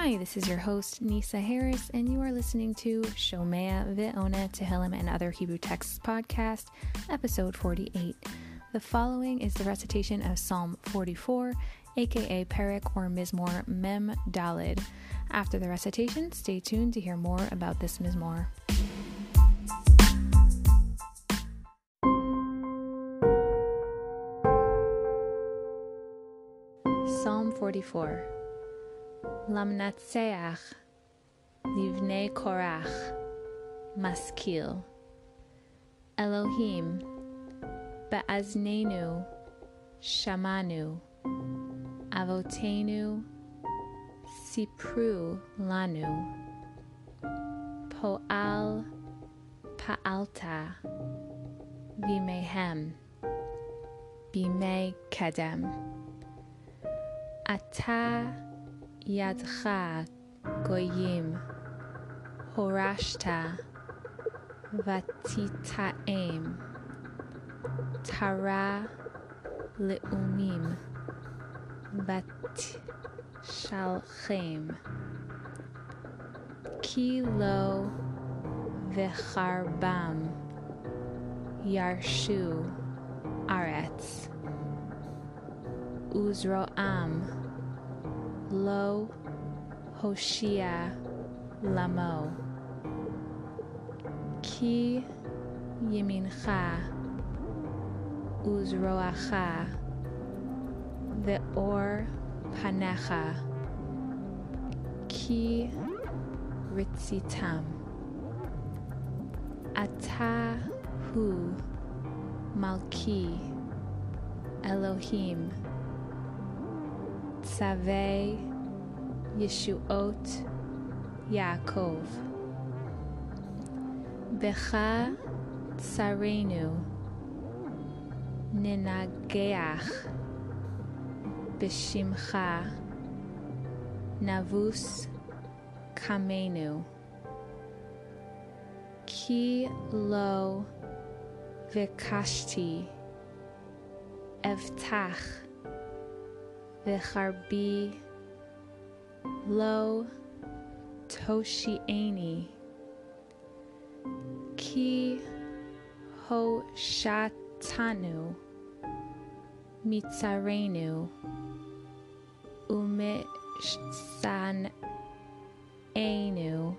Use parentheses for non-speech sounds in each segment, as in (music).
Hi, this is your host, Nisa Harris, and you are listening to Shomea Ve'ona Tehillim and Other Hebrew Texts podcast, episode 48. The following is the recitation of Psalm 44, aka Perek or Mizmor Mem Daled. After the recitation, stay tuned to hear more about this Mizmor. Psalm 44 Lamnatseach Livnei Korach Maskil. Elohim Ba'aznenu Shamanu. Avotenu Sipru Lanu. Poal Pa'alta Vimehem Bime Kedem. Ata Yadcha Goyim Horashta Vatitaem Tara Leumim Vat Shalchem Kilo Vecharbam Yarshu Aretz Uzroam Lo Hoshia Lamo. Ki Yemincha Uzroacha Ve'or Panecha. Ki Ritzitam Ata Hu Malki Elohim צווי ישועות יעקב. בך צרינו ננגח, בשמך נבוס קמנו. כי לא ביקשתי, אבטח. Evtach Vicharbi Lo Toshieni Ki Ho Shatanu Mitzarenu Umishsan Enu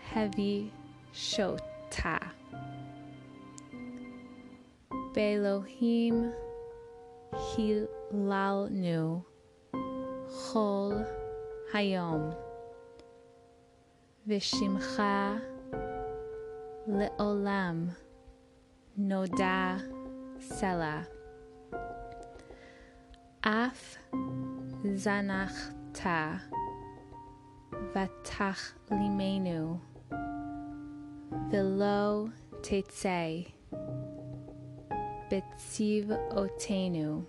Heavy Shota Belohim Hilalnu Chol Hayom Vishimcha Leolam Noda Sela. Af Zanachta Vatach Limenu Velo Tetze Betziv Otenu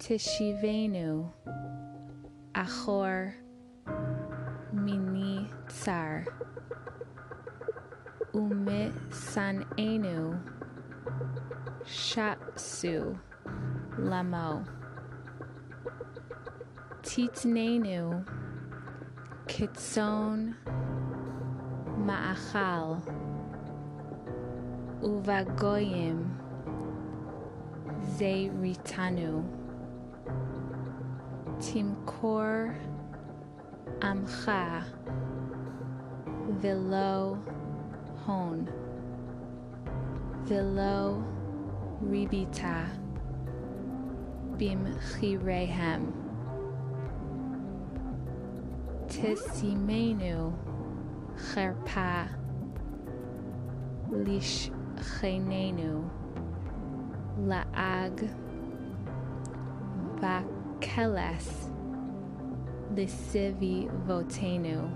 Tishivenu Achor Mini Tsar Umit Sanenu Shatsu Lamo Titnenu Kitson Ma'achal. Uvagoyim Zeiritanu Timkor Amcha Velo Hon Velo Ribita Bim Chirehem Tisimenu Cherpa Lish Chenenu Laag Vakeles Lisivi Votenu.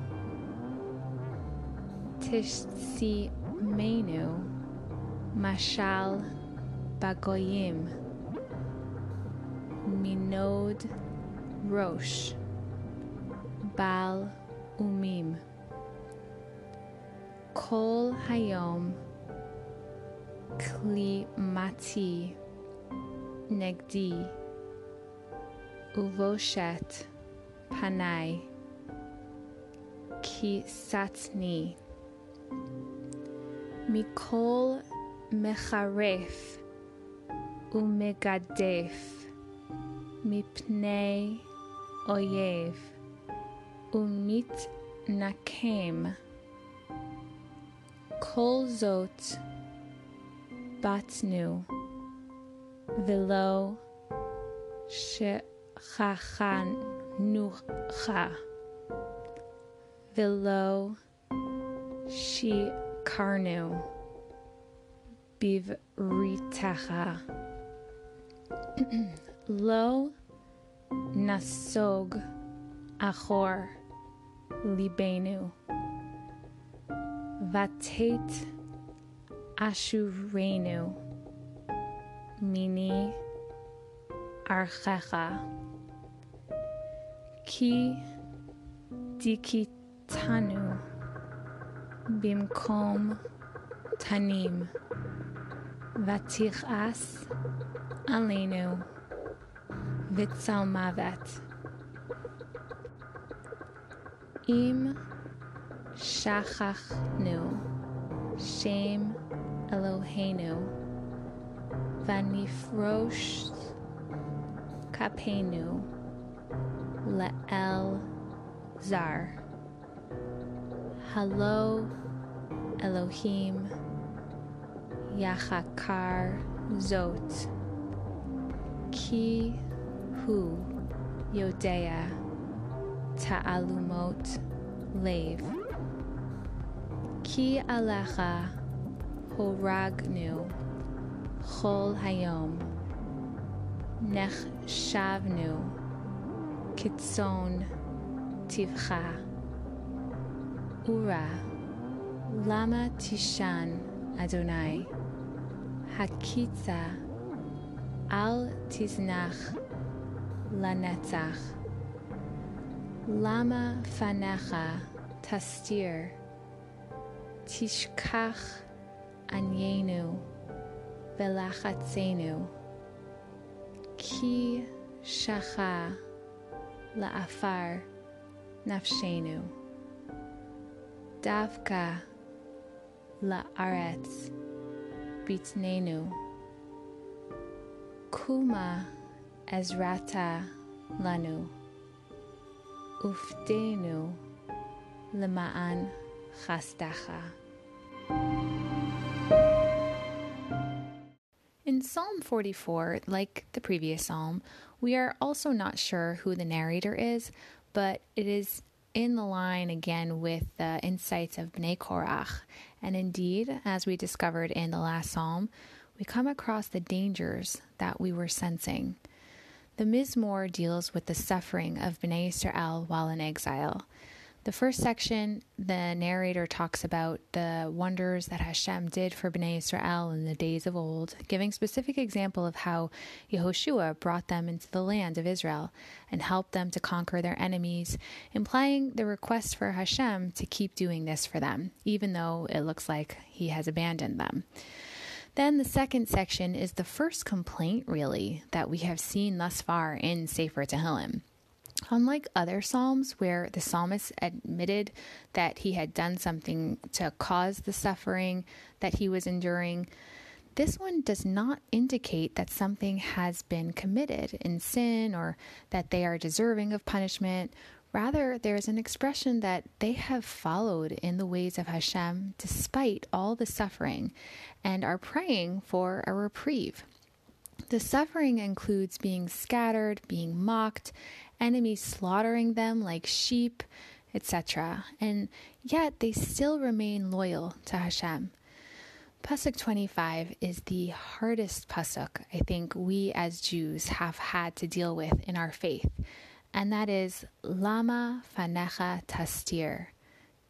Tishsi Menu Mashal Bagoyim. Minod Rosh Bal Umim. Kol Hayom Kli Mati Negdi Uvoshet panai ki satni mikol mecharef umegadef mipnei oyev umit nakem kol zot batnu velo חנוך ולא שיכרנו בבריתך. (clears throat) לא נסוג אחור ליבנו. ותת אשורנו מיני ארכך. כי דיכיתנו במקום תנים, ותכעס עלינו בצל מוות. אם שכחנו שם אלוהינו ונפרוש כפינו zar. Hello Elohim. Yachakar Zot. Ki Hu Yodea. Ta'alumot Lev. Ki Alecha Horagnu. Chol Hayom. Nech Shavnu Kitson Tivcha Ura Lama Tishan Adonai Hakitza Al Tiznach Lanetzach Lama Fanecha Tastir Tishkach Anyenu Velachatzenu Ki לעפר נפשנו, דווקא לארץ בטננו. קומה עזרת לנו, ופדנו למען חסדך. thank you Psalm 44, like the previous psalm, we are also not sure who the narrator is, but it is in the line again with the insights of Bnei Korach. And indeed, as we discovered in the last psalm, we come across the dangers that we were sensing. The Mizmor deals with the suffering of Bnei Israel while in exile. The first section, the narrator talks about the wonders that Hashem did for Bnei Israel in the days of old, giving specific example of how Yehoshua brought them into the land of Israel and helped them to conquer their enemies, implying the request for Hashem to keep doing this for them, even though it looks like he has abandoned them. Then the second section is the first complaint, really, that we have seen thus far in Sefer Tehillim. Unlike other Psalms where the psalmist admitted that he had done something to cause the suffering that he was enduring, this one does not indicate that something has been committed in sin or that they are deserving of punishment. Rather, there is an expression that they have followed in the ways of Hashem despite all the suffering and are praying for a reprieve. The suffering includes being scattered, being mocked, enemies slaughtering them like sheep, etc. And yet they still remain loyal to Hashem. Pasuk 25 is the hardest pasuk I think we as Jews have had to deal with in our faith, and that is Lama fanecha tastir,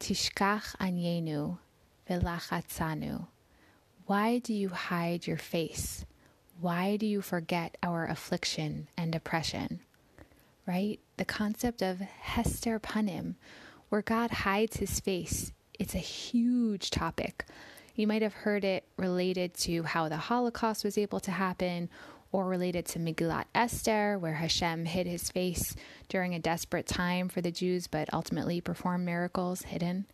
tishkach anyenu, velachatzanu. Why do you hide your face? Why do you forget our affliction and oppression? Right? The concept of Hester Panim, where God hides his face, it's a huge topic. You might have heard it related to how the Holocaust was able to happen, or related to Megillat Esther, where Hashem hid his face during a desperate time for the Jews, but ultimately performed miracles hidden.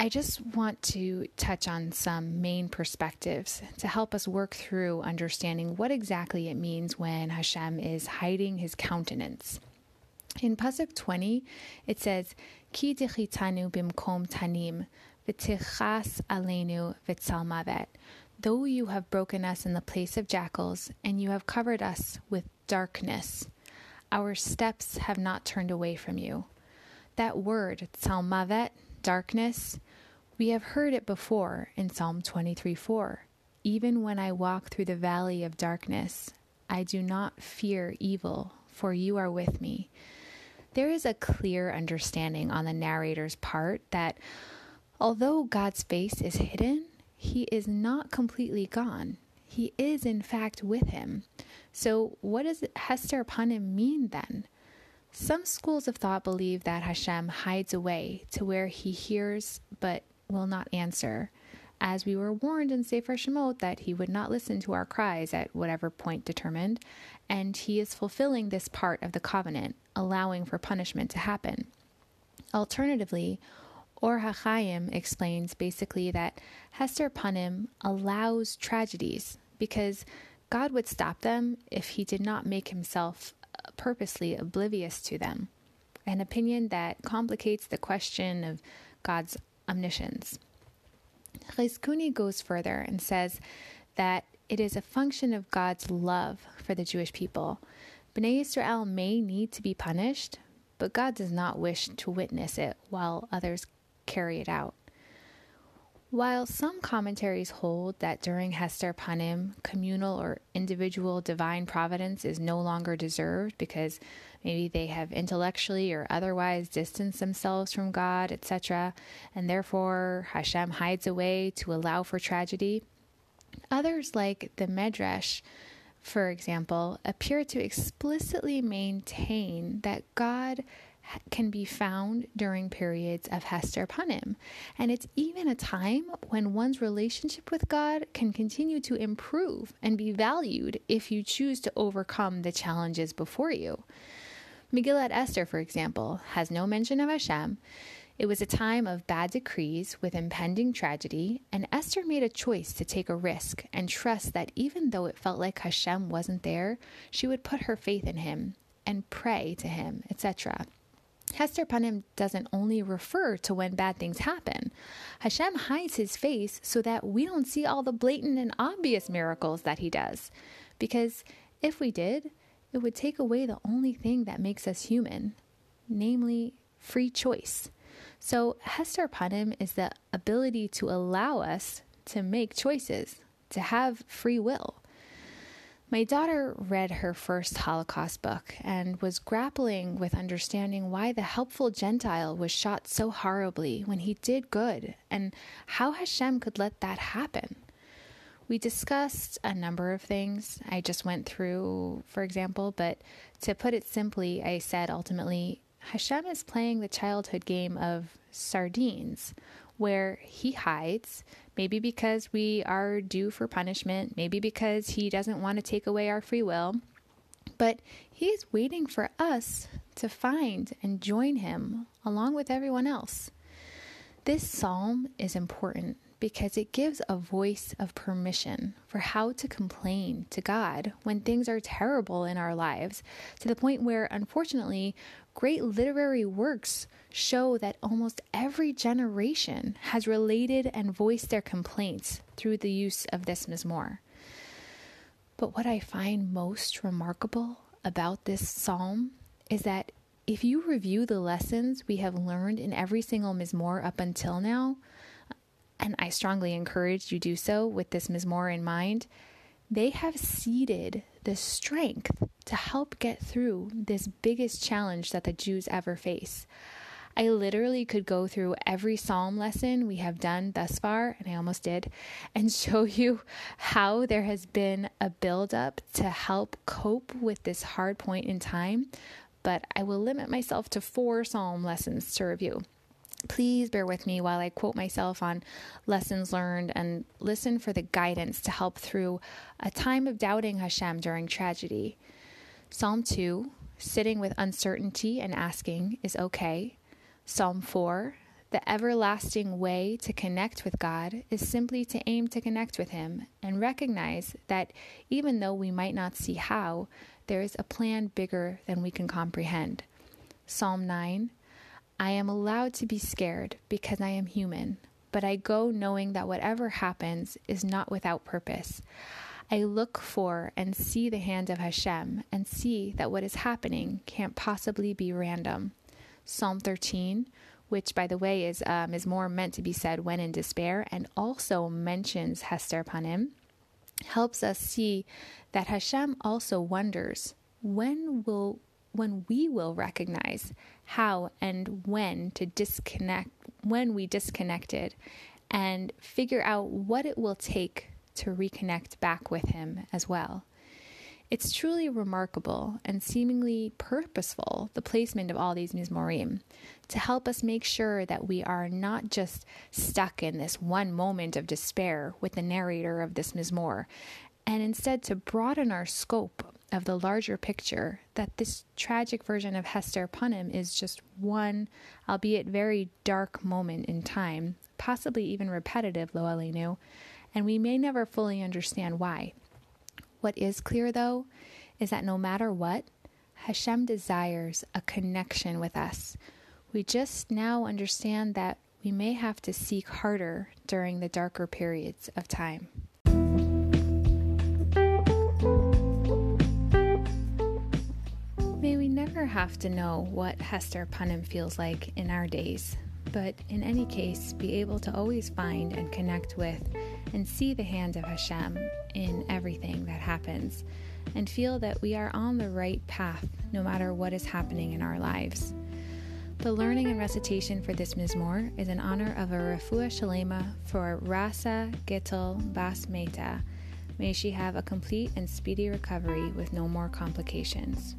I just want to touch on some main perspectives to help us work through understanding what exactly it means when Hashem is hiding his countenance. In Pasuk 20, it says, Ki dichitanu bimkom tanim, v'tichas aleinu v'tzalmavet. Though you have broken us in the place of jackals, and you have covered us with darkness, our steps have not turned away from you. That word, tzalmavet, darkness, we have heard it before in Psalm 23 4. Even when I walk through the valley of darkness, I do not fear evil, for you are with me. There is a clear understanding on the narrator's part that although God's face is hidden, he is not completely gone. He is, in fact, with him. So, what does Hester Panim mean then? Some schools of thought believe that Hashem hides away to where he hears but will not answer, as we were warned in Sefer Shemot that he would not listen to our cries at whatever point determined, and he is fulfilling this part of the covenant, allowing for punishment to happen. Alternatively, Or HaChaim explains basically that Hester Panim allows tragedies because God would stop them if he did not make himself purposely oblivious to them, an opinion that complicates the question of God's omniscience. Chizkuni goes further and says that it is a function of God's love for the Jewish people. Bnei Israel may need to be punished, but God does not wish to witness it while others carry it out. While some commentaries hold that during Hester Panim, communal or individual divine providence is no longer deserved because maybe they have intellectually or otherwise distanced themselves from God, etc., and therefore Hashem hides away to allow for tragedy, others, like the Medrash, for example, appear to explicitly maintain that God can be found during periods of Hester Panim. And it's even a time when one's relationship with God can continue to improve and be valued if you choose to overcome the challenges before you. Megillat Esther, for example, has no mention of Hashem. It was a time of bad decrees with impending tragedy, and Esther made a choice to take a risk and trust that even though it felt like Hashem wasn't there, she would put her faith in him and pray to him, etc. Hester Panim doesn't only refer to when bad things happen. Hashem hides his face so that we don't see all the blatant and obvious miracles that he does. Because if we did, it would take away the only thing that makes us human, namely free choice. So, Hester Panim is the ability to allow us to make choices, to have free will. My daughter read her first Holocaust book and was grappling with understanding why the helpful Gentile was shot so horribly when he did good and how Hashem could let that happen. We discussed a number of things I just went through, for example, but to put it simply, I said ultimately, Hashem is playing the childhood game of sardines, where he hides, maybe because we are due for punishment, maybe because he doesn't want to take away our free will. But he is waiting for us to find and join him along with everyone else. This psalm is important because it gives a voice of permission for how to complain to God when things are terrible in our lives, to the point where, unfortunately, great literary works show that almost every generation has related and voiced their complaints through the use of this Mizmor. But what I find most remarkable about this psalm is that if you review the lessons we have learned in every single Mizmor up until now, and I strongly encourage you do so with this Mizmor in mind, they have seeded the strength to help get through this biggest challenge that the Jews ever face. I literally could go through every psalm lesson we have done thus far, and I almost did, and (laughs) show you how there has been a buildup to help cope with this hard point in time. But I will limit myself to four psalm lessons to review. Please bear with me while I quote myself on lessons learned and listen for the guidance to help through a time of doubting Hashem during tragedy. Psalm 2, sitting with uncertainty and asking, is okay. Psalm 4, the everlasting way to connect with God is simply to aim to connect with Him and recognize that even though we might not see how, there is a plan bigger than we can comprehend. Psalm 9, I am allowed to be scared because I am human, but I go knowing that whatever happens is not without purpose. I look for and see the hand of Hashem and see that what is happening can't possibly be random. Psalm 13, which by the way is um, is more meant to be said when in despair and also mentions Hester Panim, helps us see that Hashem also wonders when will when we will recognize how and when to disconnect when we disconnected and figure out what it will take to reconnect back with him as well. It's truly remarkable and seemingly purposeful, the placement of all these Mizmorim, to help us make sure that we are not just stuck in this one moment of despair with the narrator of this Mizmor, and instead to broaden our scope of the larger picture that this tragic version of Hester Panim is just one, albeit very dark moment in time, possibly even repetitive, Lo Aleinu, and we may never fully understand why. What is clear, though, is that no matter what, Hashem desires a connection with us. We just now understand that we may have to seek harder during the darker periods of time. Never have to know what Hester Panim feels like in our days, but in any case, be able to always find and connect with and see the hand of Hashem in everything that happens, and feel that we are on the right path no matter what is happening in our lives. The learning and recitation for this Mizmor is in honor of a refuah shalema for Rasa Gittel Bas Meta. May she have a complete and speedy recovery with no more complications.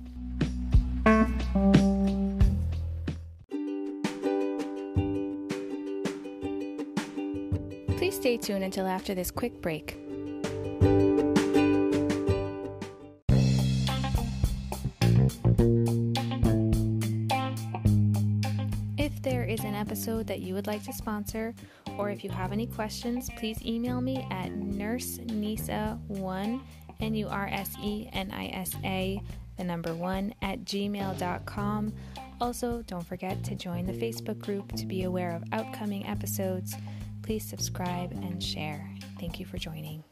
Please stay tuned until after this quick break. If there is an episode that you would like to sponsor, or if you have any questions, please email me at nursenisa1, N U R S E N I S A the number one, at gmail.com. Also, don't forget to join the Facebook group to be aware of upcoming episodes. Please subscribe and share. Thank you for joining.